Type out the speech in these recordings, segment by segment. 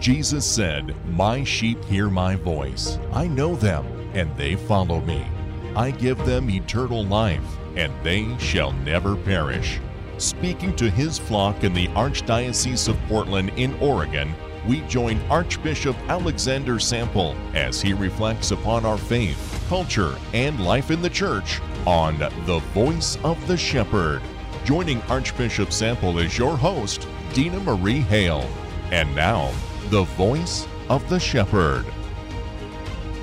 Jesus said, My sheep hear my voice. I know them, and they follow me. I give them eternal life, and they shall never perish. Speaking to his flock in the Archdiocese of Portland in Oregon, we join Archbishop Alexander Sample as he reflects upon our faith, culture, and life in the church on The Voice of the Shepherd. Joining Archbishop Sample is your host, Dina Marie Hale. And now, The Voice of the Shepherd.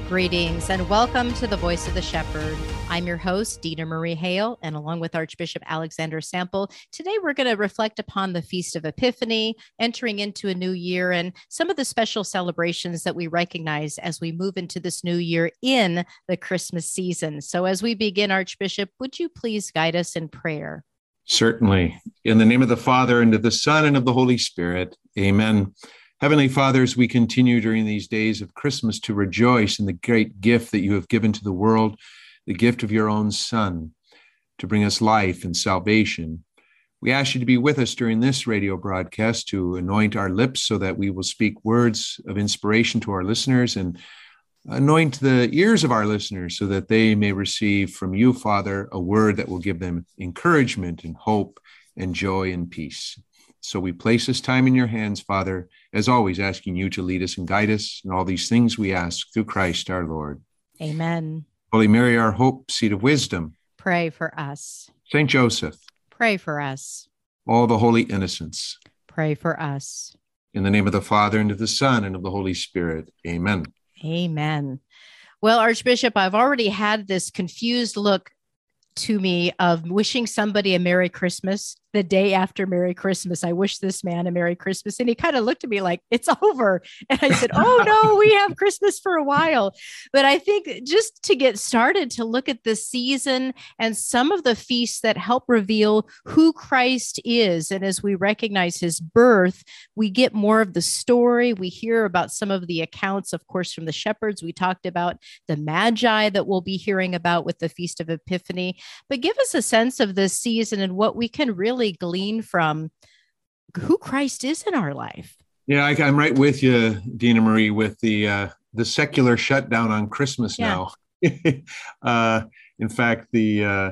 Greetings and welcome to the Voice of the Shepherd. I'm your host, Dina Marie Hale, and along with Archbishop Alexander Sample, today we're going to reflect upon the Feast of Epiphany, entering into a new year, and some of the special celebrations that we recognize as we move into this new year in the Christmas season. So, as we begin, Archbishop, would you please guide us in prayer? Certainly. In the name of the Father, and of the Son, and of the Holy Spirit. Amen. Heavenly Father, as we continue during these days of Christmas to rejoice in the great gift that you have given to the world, the gift of your own Son, to bring us life and salvation, we ask you to be with us during this radio broadcast to anoint our lips so that we will speak words of inspiration to our listeners and anoint the ears of our listeners so that they may receive from you, Father, a word that will give them encouragement and hope and joy and peace. So we place this time in your hands, Father, as always, asking you to lead us and guide us. And all these things we ask through Christ our Lord. Amen. Holy Mary, our hope, seat of wisdom. Pray for us. Saint Joseph. Pray for us. All the holy innocents. Pray for us. In the name of the Father, and of the Son, and of the Holy Spirit. Amen. Amen. Well, Archbishop, I've already had this confused look to me of wishing somebody a Merry Christmas the day after Merry Christmas. I wish this man a Merry Christmas. And he kind of looked at me like, it's over. And I said, Oh, no, we have Christmas for a while. But I think just to get started, to look at the season and some of the feasts that help reveal who Christ is. And as we recognize his birth, we get more of the story. We hear about some of the accounts, of course, from the shepherds. We talked about the Magi that we'll be hearing about with the Feast of Epiphany. But give us a sense of this season and what we can really really glean from who Christ is in our life. Yeah, I, am right with you, Dina Marie, with the uh, the secular shutdown on Christmas yeah. now. uh, in fact, the uh,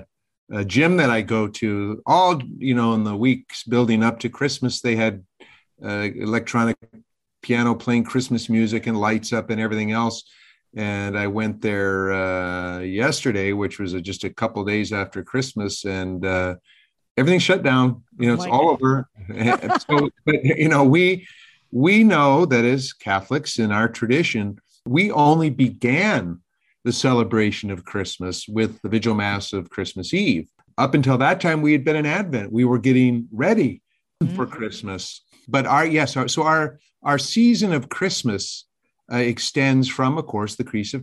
uh, gym that I go to, all you know, in the weeks building up to Christmas, they had uh, electronic piano playing Christmas music and lights up and everything else. And I went there uh, yesterday, which was just a couple days after Christmas, and uh, everything's shut down. You know, it's all over. so, but you know, we we know that as Catholics in our tradition, we only began the celebration of Christmas with the Vigil Mass of Christmas Eve. Up until that time, we had been in Advent. We were getting ready mm-hmm. for Christmas. But our yes, our, so our our season of Christmas uh, extends from, of course, the Feast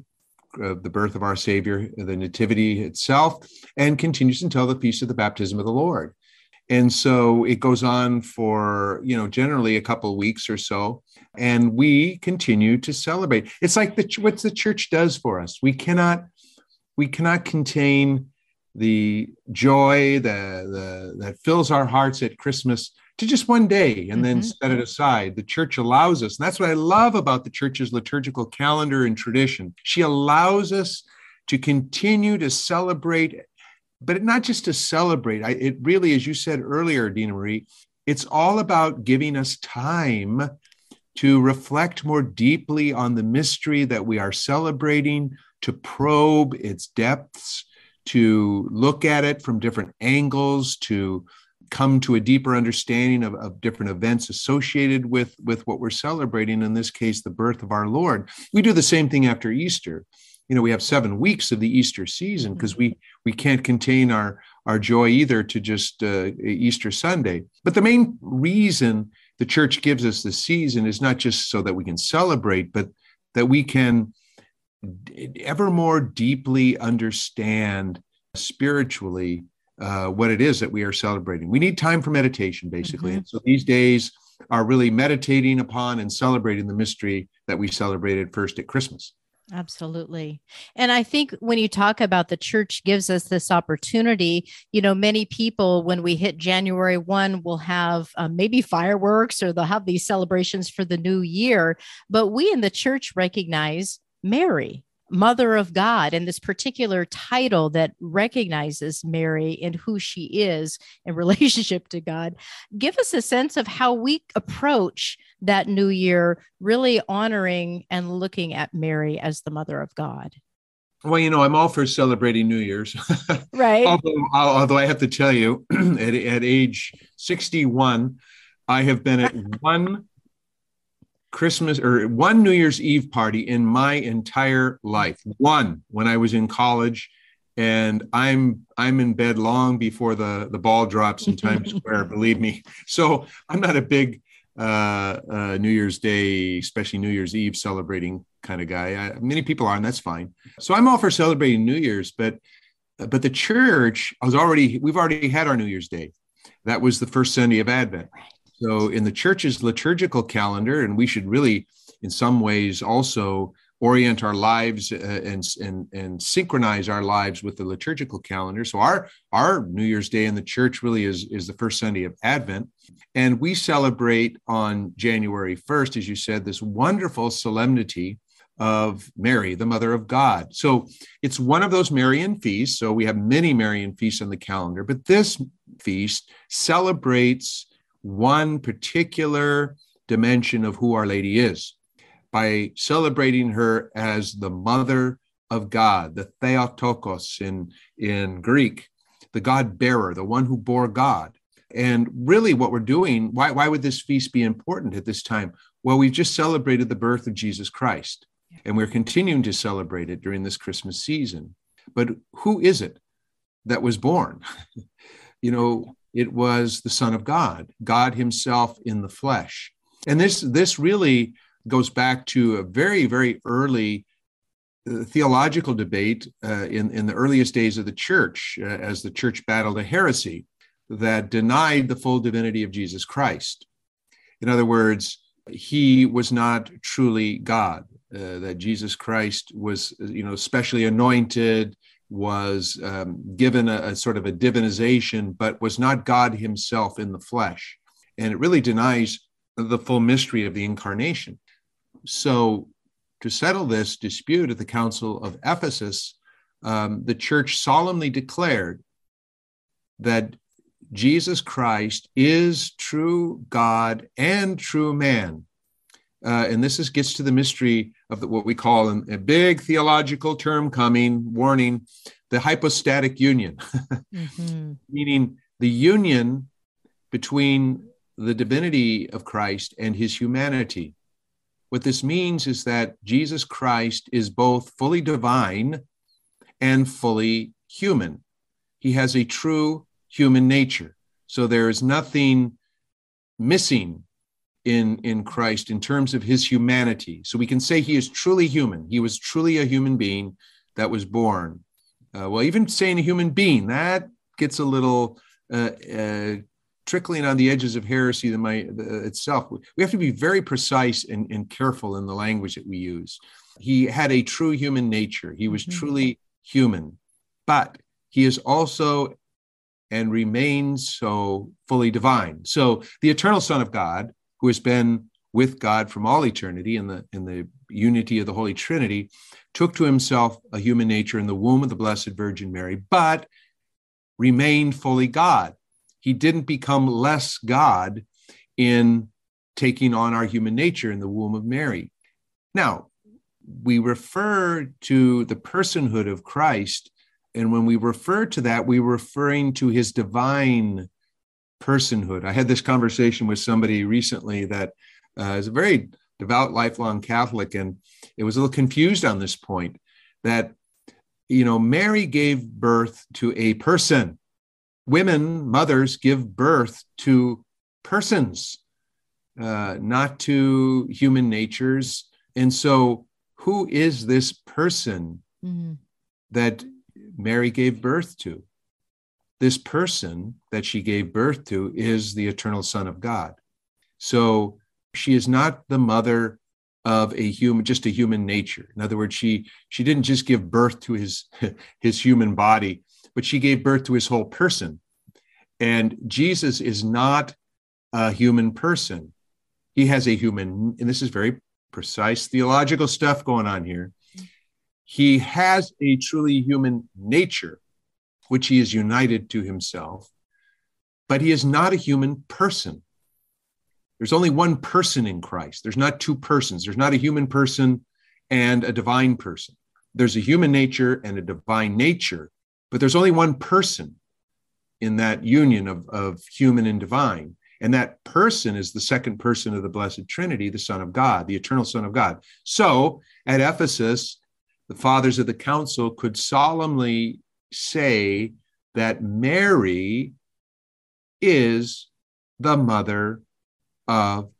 of uh, the birth of our Savior, the Nativity itself, and continues until the Feast of the Baptism of the Lord. And so it goes on for, you know, generally a couple of weeks or so. And we continue to celebrate. It's like the, what the church does for us. We cannot, we cannot contain the joy the, the, that fills our hearts at Christmas to just one day and then mm-hmm. set it aside. The church allows us, and that's what I love about the church's liturgical calendar and tradition. She allows us to continue to celebrate, but not just to celebrate. I, it really, as you said earlier, Dina Marie, it's all about giving us time to reflect more deeply on the mystery that we are celebrating, to probe its depths, to look at it from different angles, to come to a deeper understanding of, of different events associated with, with what we're celebrating, in this case, the birth of our Lord. We do the same thing after Easter. You know, we have seven weeks of the Easter season because we we can't contain our our joy either to just uh, Easter Sunday. But the main reason the church gives us the season is not just so that we can celebrate, but that we can ever more deeply understand spiritually uh, what it is that we are celebrating. We need time for meditation, basically. Mm-hmm. And so these days are really meditating upon and celebrating the mystery that we celebrated first at Christmas. Absolutely. And I think when you talk about the church gives us this opportunity, you know, many people, when we hit January 1, will have um, maybe fireworks or they'll have these celebrations for the new year. But we in the church recognize Mary, Mother of God, and this particular title that recognizes Mary and who she is in relationship to God. Give us a sense of how we approach that new year, really honoring and looking at Mary as the Mother of God. Well, you know, I'm all for celebrating New Year's. right. although, although I have to tell you, at, at age 61, I have been at one Christmas or one New Year's Eve party in my entire life. One when I was in college, and I'm I'm in bed long before the the ball drops in Times Square. believe me. So I'm not a big uh, uh, New Year's Day, especially New Year's Eve celebrating kind of guy. I, many people are, and that's fine. So I'm all for celebrating New Year's, but but the church I was already we've already had our New Year's Day. That was the first Sunday of Advent. So, in the church's liturgical calendar, and we should really, in some ways, also orient our lives uh, and, and, and synchronize our lives with the liturgical calendar. So, our, our New Year's Day in the church really is, is the first Sunday of Advent. And we celebrate on January 1st, as you said, this wonderful solemnity of Mary, the Mother of God. So it's one of those Marian feasts. So we have many Marian feasts on the calendar, but this feast celebrates one particular dimension of who Our Lady is by celebrating her as the mother of God, the Theotokos in, in Greek, the God bearer, the one who bore God. And really, what we're doing, why, why would this feast be important at this time? Well, we've just celebrated the birth of Jesus Christ, and we're continuing to celebrate it during this Christmas season. But who is it that was born? you know, it was the Son of God, God Himself in the flesh. And this, this really goes back to a very, very early uh, theological debate uh, in, in the earliest days of the church, uh, as the church battled a heresy that denied the full divinity of Jesus Christ. In other words, he was not truly God, uh, that Jesus Christ was, you know, specially anointed, was um, given a, a, sort of a divinization, but was not God himself in the flesh. And it really denies the full mystery of the incarnation. So, to settle this dispute at the Council of Ephesus, um, the church solemnly declared that Jesus Christ is true God and true man. Uh, and this is, gets to the mystery of the, what we call a, a big theological term coming, warning, the hypostatic union, mm-hmm. meaning the union between the divinity of Christ and his humanity. What this means is that Jesus Christ is both fully divine and fully human. He has a true human nature. So there is nothing missing in, in Christ in terms of his humanity. So we can say he is truly human. He was truly a human being that was born. Uh, well, even saying a human being, that gets a little uh, uh, trickling on the edges of heresy my, the, itself. We have to be very precise and, and, careful in the language that we use. He had a true human nature, he was mm-hmm. truly human, but he is also and remains so fully divine. So the eternal Son of God who has been with God from all eternity in the in the unity of the Holy Trinity, took to himself a human nature in the womb of the Blessed Virgin Mary, but remained fully God. He didn't become less God in taking on our human nature in the womb of Mary. Now, we refer to the personhood of Christ, and when we refer to that, we're referring to his divine personhood. I had this conversation with somebody recently that uh, is a very devout, lifelong Catholic, and it was a little confused on this point that, you know, Mary gave birth to a person. Women, mothers, give birth to persons, uh, not to human natures. And so, who is this person mm-hmm. that Mary gave birth to? This person that she gave birth to is the eternal Son of God. So she is not the mother of a human just a human nature. In other words she she didn't just give birth to his his human body but she gave birth to his whole person. And jesus is not a human person. He has a human and this is very precise theological stuff going on here. He has a truly human nature which he is united to himself but he is not a human person there's only one person in Christ. There's not two persons. There's not a human person and a divine person. There's a human nature and a divine nature, but there's only one person in that union of, of human and divine. And that person is the second person of the Blessed Trinity, the Son of God, the eternal Son of God. So at Ephesus, the fathers of the council could solemnly say that Mary is the mother of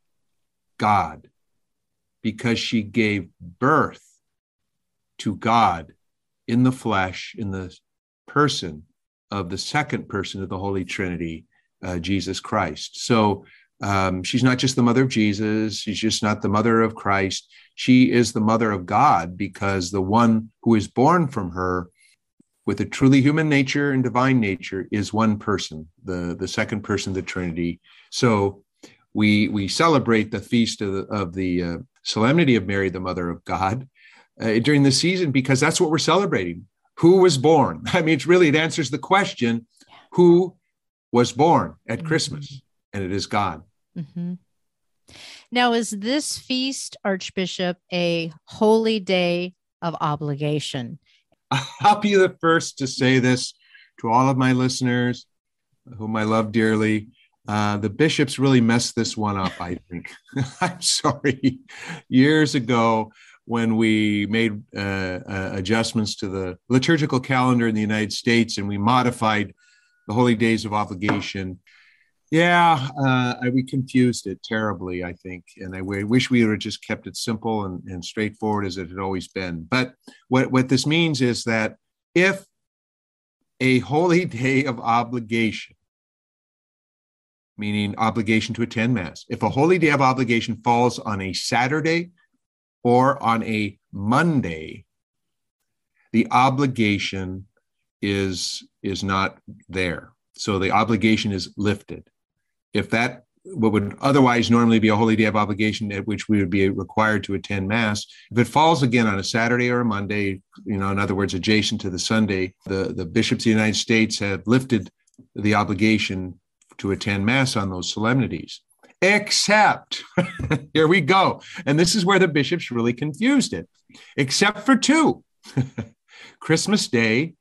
God because she gave birth to God in the flesh, in the person of the second person of the Holy Trinity, uh, Jesus Christ. So um, she's not just the mother of Jesus, she's just not the mother of Christ. She is the mother of God because the one who is born from her with a truly human nature and divine nature is one person, the, the second person of the Trinity. So we we celebrate the feast of the, of the uh, solemnity of Mary, the Mother of God, uh, during the season because that's what we're celebrating. Who was born? I mean, it's really it answers the question: Who was born at mm-hmm. Christmas? And it is God. Mm-hmm. Now, is this feast, Archbishop, a holy day of obligation? I'll be the first to say this to all of my listeners, whom I love dearly. Uh, the bishops really messed this one up, I think. I'm sorry. Years ago, when we made uh, uh, adjustments to the liturgical calendar in the United States and we modified the holy days of obligation, yeah, uh, we confused it terribly, I think. And I wish we would have just kept it simple and, and straightforward as it had always been. But what, what this means is that if a holy day of obligation meaning obligation to attend Mass. If a holy day of obligation falls on a Saturday or on a Monday, the obligation is, is not there. So the obligation is lifted. If that what would otherwise normally be a holy day of obligation at which we would be required to attend mass if it falls again on a saturday or a monday you know in other words adjacent to the sunday the, the bishops of the united states have lifted the obligation to attend Mass on those solemnities. Except, here we go. And this is where the bishops really confused it, except for two Christmas Day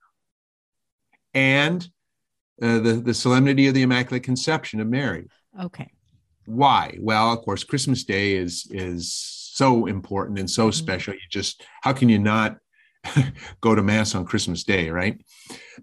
and uh, the, the solemnity of the Immaculate Conception of Mary. Okay. Why? Well, of course, Christmas Day is is so important and so mm-hmm. special. You just how can you not go to mass on Christmas Day, right?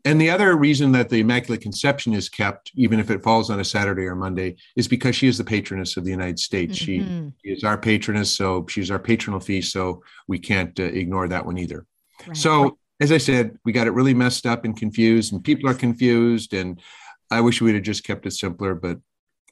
And the other reason that the Immaculate Conception is kept, even if it falls on a Saturday or Monday, is because she is the patroness of the United States. Mm-hmm. She, is our patroness, so she's our patronal feast, so we can't uh, ignore that one either. Right. So, as I said, we got it really messed up and confused, and people are confused. And I wish we'd have just kept it simpler, but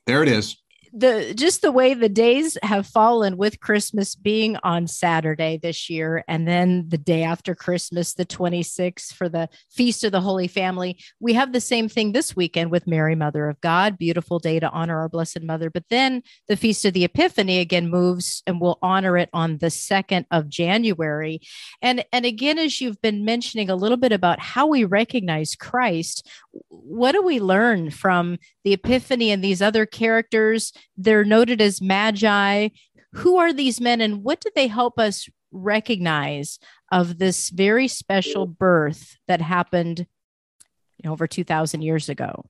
there it is the just the way the days have fallen with Christmas being on Saturday this year, and then the day after Christmas, the 26th, for the Feast of the Holy Family. We have the same thing this weekend with Mary, Mother of God. Beautiful day to honor our Blessed Mother. But then the Feast of the Epiphany again moves and we'll honor it on the 2nd of January. And, and again, as you've been mentioning a little bit about how we recognize Christ, what do we learn from the Epiphany and these other characters? They're noted as magi. Who are these men and what do they help us recognize of this very special birth that happened you know, over 2,000 years ago?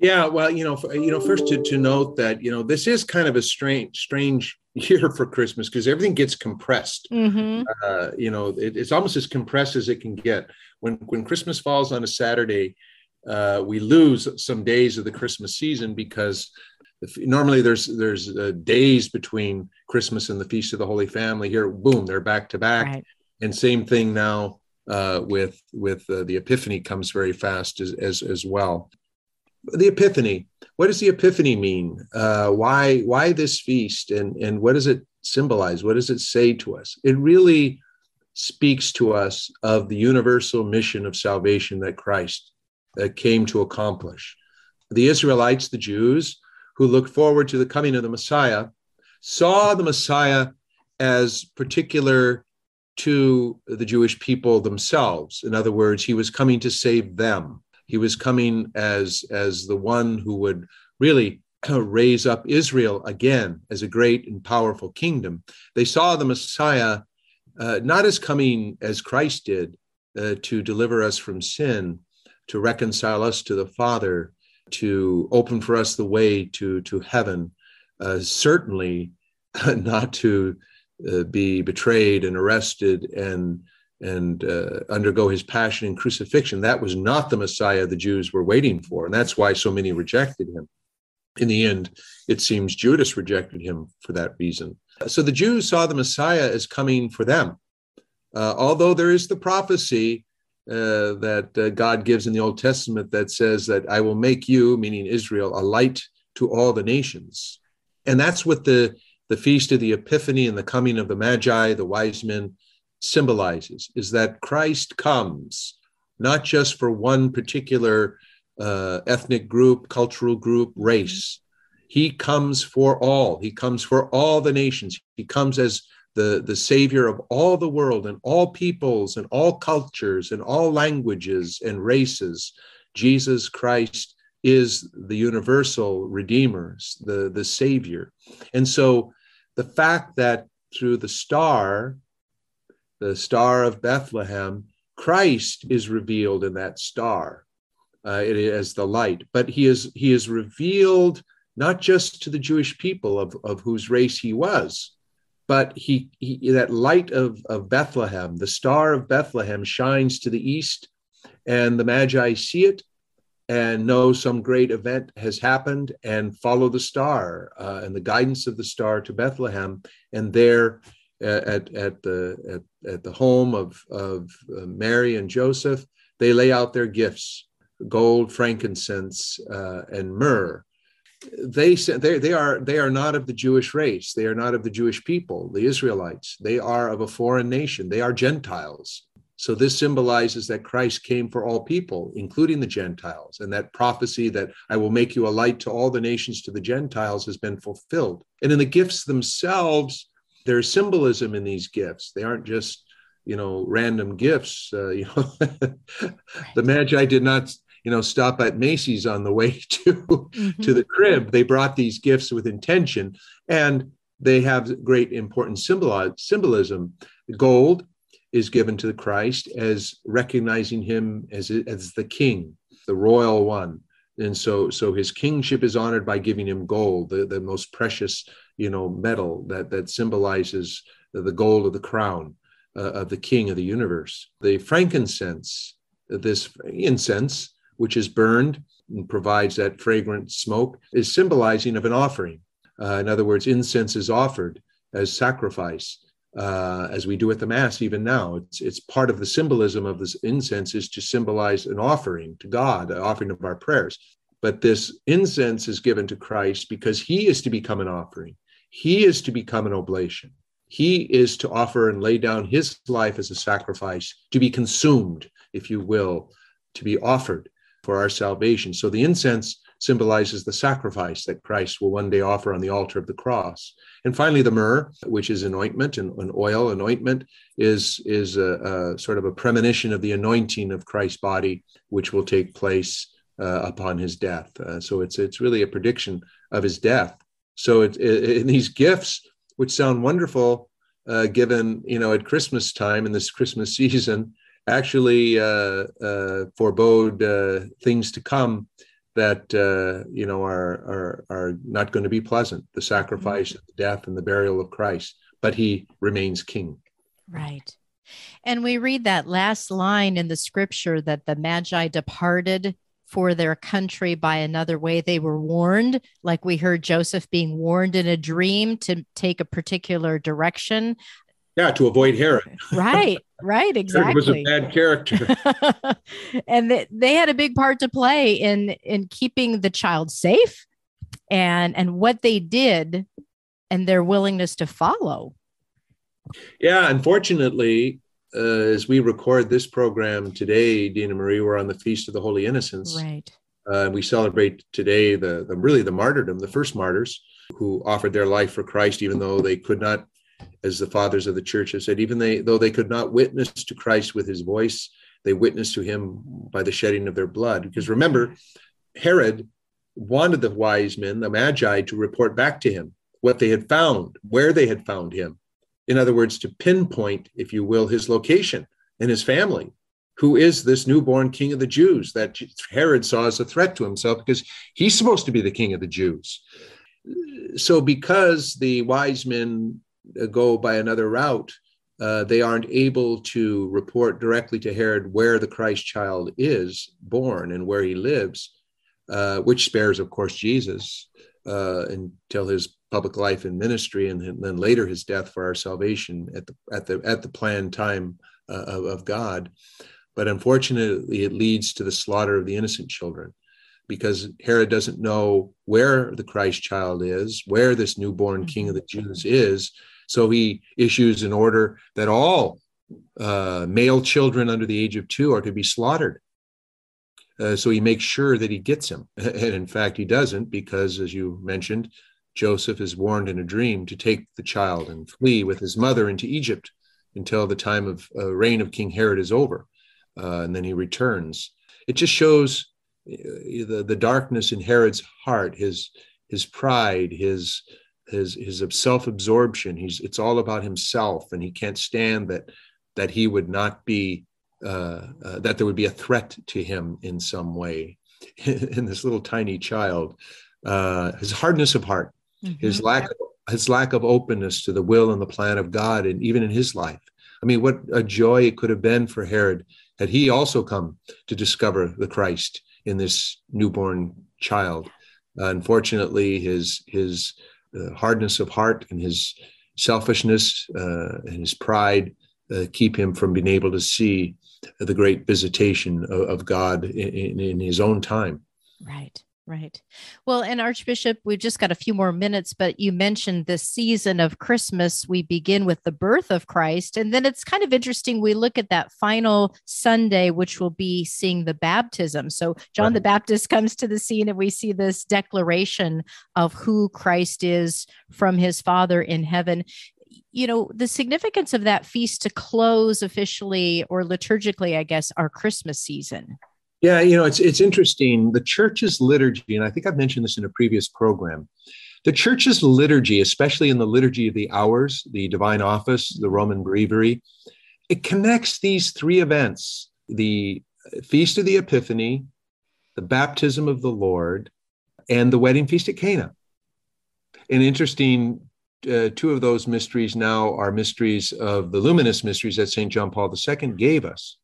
Yeah, well, you know, you know, first to, to note that you know this is kind of a strange, strange year for Christmas because everything gets compressed. Mm-hmm. Uh, you know, it, it's almost as compressed as it can get. When when Christmas falls on a Saturday, uh, we lose some days of the Christmas season because if, normally there's there's uh, days between Christmas and the Feast of the Holy Family. Here, boom, they're back to back, right. and same thing now uh, with with uh, the Epiphany comes very fast as, as as well. The Epiphany. What does the Epiphany mean? Uh, why why this feast, and and what does it symbolize? What does it say to us? It really speaks to us of the universal mission of salvation that Christ uh, came to accomplish. The Israelites, the Jews, who looked forward to the coming of the Messiah, saw the Messiah as particular to the Jewish people themselves. In other words, he was coming to save them. He was coming as, as the one who would really raise up Israel again as a great and powerful kingdom. They saw the Messiah uh, not as coming as Christ did uh, to deliver us from sin, to reconcile us to the Father, to open for us the way to, to heaven, uh, certainly not to uh, be betrayed and arrested and and uh, undergo his passion and crucifixion. That was not the Messiah the Jews were waiting for, and that's why so many rejected him. In the end, it seems Judas rejected him for that reason. So the Jews saw the Messiah as coming for them. Uh, although there is the prophecy uh, that uh, God gives in the Old Testament that says that I will make you, meaning Israel, a light to all the nations. And that's what the, the Feast of the Epiphany and the coming of the Magi, the wise men, symbolizes, is that Christ comes not just for one particular uh, ethnic group, cultural group, race. He comes for all. He comes for all the nations. He comes as the, the savior of all the world and all peoples and all cultures and all languages and races. Jesus Christ is the universal redeemer, the, the savior. And so the fact that through the star, the star of Bethlehem, Christ is revealed in that star uh, as the light, but he is he is revealed not just to the Jewish people of, of whose race he was, but he, he that light of, of Bethlehem, the star of Bethlehem shines to the east, and the Magi see it and know some great event has happened and follow the star uh, and the guidance of the star to Bethlehem, and there uh, at, at the at, at the home of, of uh, Mary and Joseph, they lay out their gifts gold, frankincense, uh, and myrrh. They said they they are they are not of the Jewish race. They are not of the Jewish people, the Israelites. They are of a foreign nation. They are Gentiles. So this symbolizes that Christ came for all people, including the Gentiles, and that prophecy that I will make you a light to all the nations to the Gentiles has been fulfilled. And in the gifts themselves, there's symbolism in these gifts. They aren't just you know random gifts. Uh, you know, the Magi did not you know stop at Macy's on the way to mm-hmm. to the crib. They brought these gifts with intention, and they have great important symbol- symbolism. Gold is given to the Christ as recognizing him as as the King, the royal one. And so, so his kingship is honored by giving him gold, the, the most precious, you know, metal that that symbolizes the gold of the crown uh, of the King of the universe. The frankincense, this incense, which is burned and provides that fragrant smoke, is symbolizing of an offering. Uh, in other words, incense is offered as sacrifice, uh, as we do at the Mass even now. It's, it's part of the symbolism of this incense is to symbolize an offering to God, an offering of our prayers. But this incense is given to Christ because he is to become an offering. He is to become an oblation. He is to offer and lay down his life as a sacrifice to be consumed, if you will, to be offered for our salvation. So the incense symbolizes the sacrifice that Christ will one day offer on the altar of the cross. And finally, the myrrh, which is an ointment and an oil, an ointment is, is a, a, sort of a premonition of the anointing of Christ's body, which will take place uh, upon his death. Uh, so it's, it's really a prediction of his death. So it, it, in these gifts, which sound wonderful, uh, given, you know, at Christmas time in this Christmas season, actually uh, uh, forebode uh, things to come that uh, you know are, are are not going to be pleasant the sacrifice mm-hmm. the death and the burial of christ but he remains king right and we read that last line in the scripture that the magi departed for their country by another way. They were warned, like we heard Joseph being warned in a dream to take a particular direction. Yeah, to avoid Herod. right, right, exactly. Herod was a bad character. and they, they had a big part to play in in keeping the child safe. And and what they did and their willingness to follow. Yeah, unfortunately, uh, as we record this program today, Dina Marie, we're on the Feast of the Holy Innocents. Right. Uh, we celebrate today the, the really the martyrdom, the first martyrs who offered their life for Christ, even though they could not, as the fathers of the church have said, even they though they could not witness to Christ with his voice, they witnessed to him by the shedding of their blood. Because remember, Herod wanted the wise men, the magi, to report back to him what they had found, where they had found him. In other words, to pinpoint, if you will, his location and his family. Who is this newborn king of the Jews that Herod saw as a threat to himself because he's supposed to be the king of the Jews? So, because the wise men go by another route, uh, they aren't able to report directly to Herod where the Christ child is born and where he lives, uh, which spares, of course, Jesus uh, until his public life and ministry, and then later his death for our salvation at the at the at the planned time uh, of, of God. But unfortunately, it leads to the slaughter of the innocent children because Herod doesn't know where the Christ child is, where this newborn King of the Jews is. So he issues an order that all uh, male children under the age of two are to be slaughtered. Uh, so he makes sure that he gets him. And in fact, he doesn't because, as you mentioned, Joseph is warned in a dream to take the child and flee with his mother into Egypt until the time of uh, reign of King Herod is over. Uh, and then he returns. It just shows the, the darkness in Herod's heart, his, his pride, his, his, his self-absorption. He's, it's all about himself and he can't stand that, that he would not be, uh, uh, that there would be a threat to him in some way. in this little tiny child, uh, his hardness of heart, mm-hmm. his lack of, his lack of openness to the will and the plan of God, and even in his life. I mean, what a joy it could have been for Herod had he also come to discover the Christ in this newborn child. Uh, unfortunately, his his uh, hardness of heart and his selfishness uh, and his pride uh, keep him from being able to see the great visitation of, of God in, in, in his own time. Right. Right. Well, and Archbishop, we've just got a few more minutes, but you mentioned this season of Christmas. We begin with the birth of Christ. And then it's kind of interesting. We look at that final Sunday, which will be seeing the baptism. So John right. the Baptist comes to the scene, and we see this declaration of who Christ is from his Father in heaven you know the significance of that feast to close officially or liturgically i guess our christmas season yeah, you know, it's it's interesting. The church's liturgy, and I think I've mentioned this in a previous program. The church's liturgy, especially in the liturgy of the hours, the divine office, the Roman breviary, it connects these three events: the feast of the Epiphany, the baptism of the Lord, and the wedding feast at Cana. And interesting, uh, two of those mysteries now are mysteries of the luminous mysteries that St. John Paul II gave us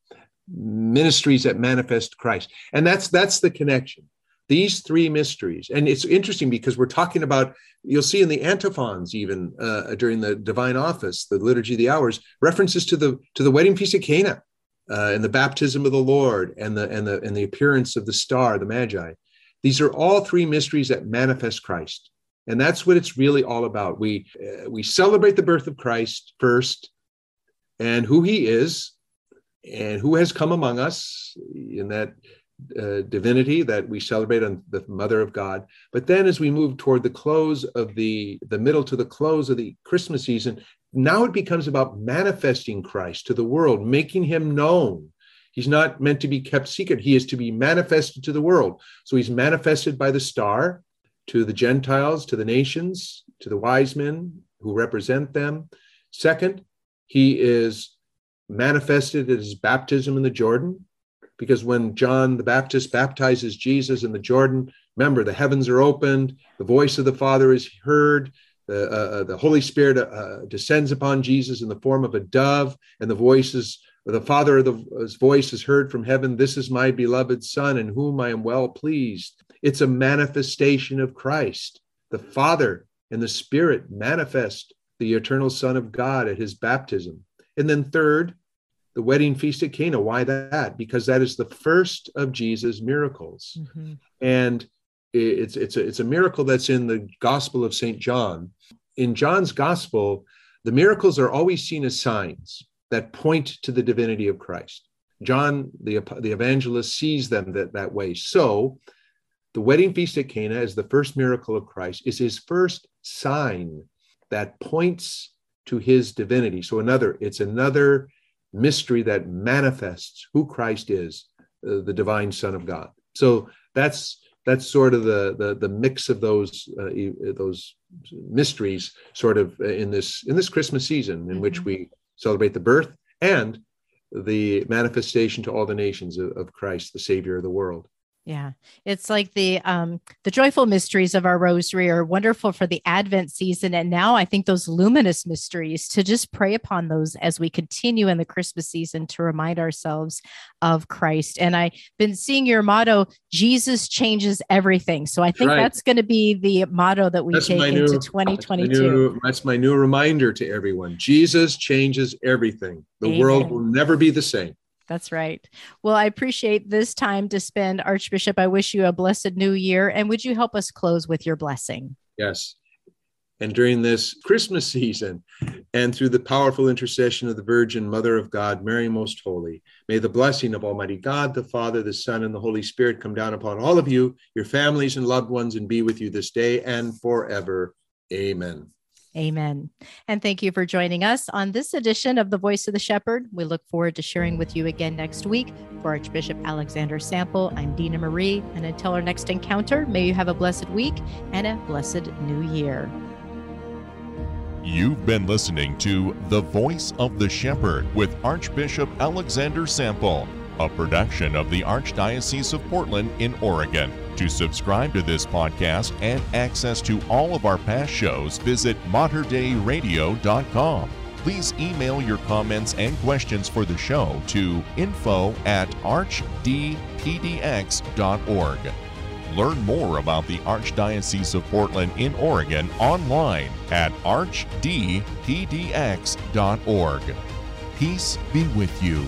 ministries that manifest Christ. And that's that's the connection. These three mysteries, and it's interesting because we're talking about. You'll see in the antiphons, even uh, during the divine office, the liturgy of the hours, references to the to the wedding feast of Cana, uh, and the baptism of the Lord, and the and the and the appearance of the star, the Magi. These are all three mysteries that manifest Christ, and that's what it's really all about. We uh, we celebrate the birth of Christ first, and who He is, and who has come among us in that uh, divinity that we celebrate on the mother of god? But then as we move toward the close of the the middle to the close of the christmas season now it becomes about manifesting christ to the world making him known. He's not meant to be kept secret. He is to be manifested to the world. So he's manifested by the star to the gentiles to the nations to the wise men who represent them. Second he is manifested at his baptism in the Jordan. Because when John the Baptist baptizes Jesus in the Jordan, remember the heavens are opened, the voice of the Father is heard, the, uh, uh the Holy Spirit uh, descends upon Jesus in the form of a dove, and the voices the Father of the voice is heard from heaven. This is my beloved Son, in whom I am well pleased. It's a manifestation of Christ. The Father and the Spirit manifest the eternal Son of God at his baptism. And then third, the wedding feast at Cana. Why that? Because that is the first of Jesus' miracles. Mm-hmm. And it's it's a, it's a miracle that's in the Gospel of St. John. in John's gospel, the miracles are always seen as signs that point to the divinity of Christ. John, the, the evangelist, sees them that, that way. So, the wedding feast at Cana is the first miracle of Christ, is his first sign that points to his divinity. So, another, it's another mystery that manifests who Christ is, uh, the divine Son of God. So, that's that's sort of the the, the mix of those uh, those mysteries sort of in this in this christmas season in mm-hmm. which we celebrate the birth and the manifestation to all the nations of, of christ the savior of the world yeah, it's like the um, the joyful mysteries of our rosary are wonderful for the Advent season, and now I think those luminous mysteries to just pray upon those as we continue in the Christmas season to remind ourselves of Christ. And I've been seeing your motto: "Jesus changes everything." So I think right. that's going to be the motto that we that's take into new, 2022. That's my, new, that's my new reminder to everyone: Jesus changes everything. The Amen. world will never be the same. That's right. Well, I appreciate this time to spend, Archbishop. I wish you a blessed new year. And would you help us close with your blessing? Yes. And during this Christmas season, and through the powerful intercession of the Virgin Mother of God, Mary Most Holy, may the blessing of Almighty God, the Father, the Son, and the Holy Spirit come down upon all of you, your families, and loved ones, and be with you this day and forever. Amen. Amen. And thank you for joining us on this edition of The Voice of the Shepherd. We look forward to sharing with you again next week. For Archbishop Alexander Sample, I'm Dina Marie. And until our next encounter, may you have a blessed week and a blessed new year. You've been listening to The Voice of the Shepherd with Archbishop Alexander Sample, a production of the Archdiocese of Portland in Oregon. To subscribe to this podcast and access to all of our past shows, visit materdeiradio.com. Please email your comments and questions for the show to info at archdpdx.org. Learn more about the Archdiocese of Portland in Oregon online at archdpdx.org. Peace be with you.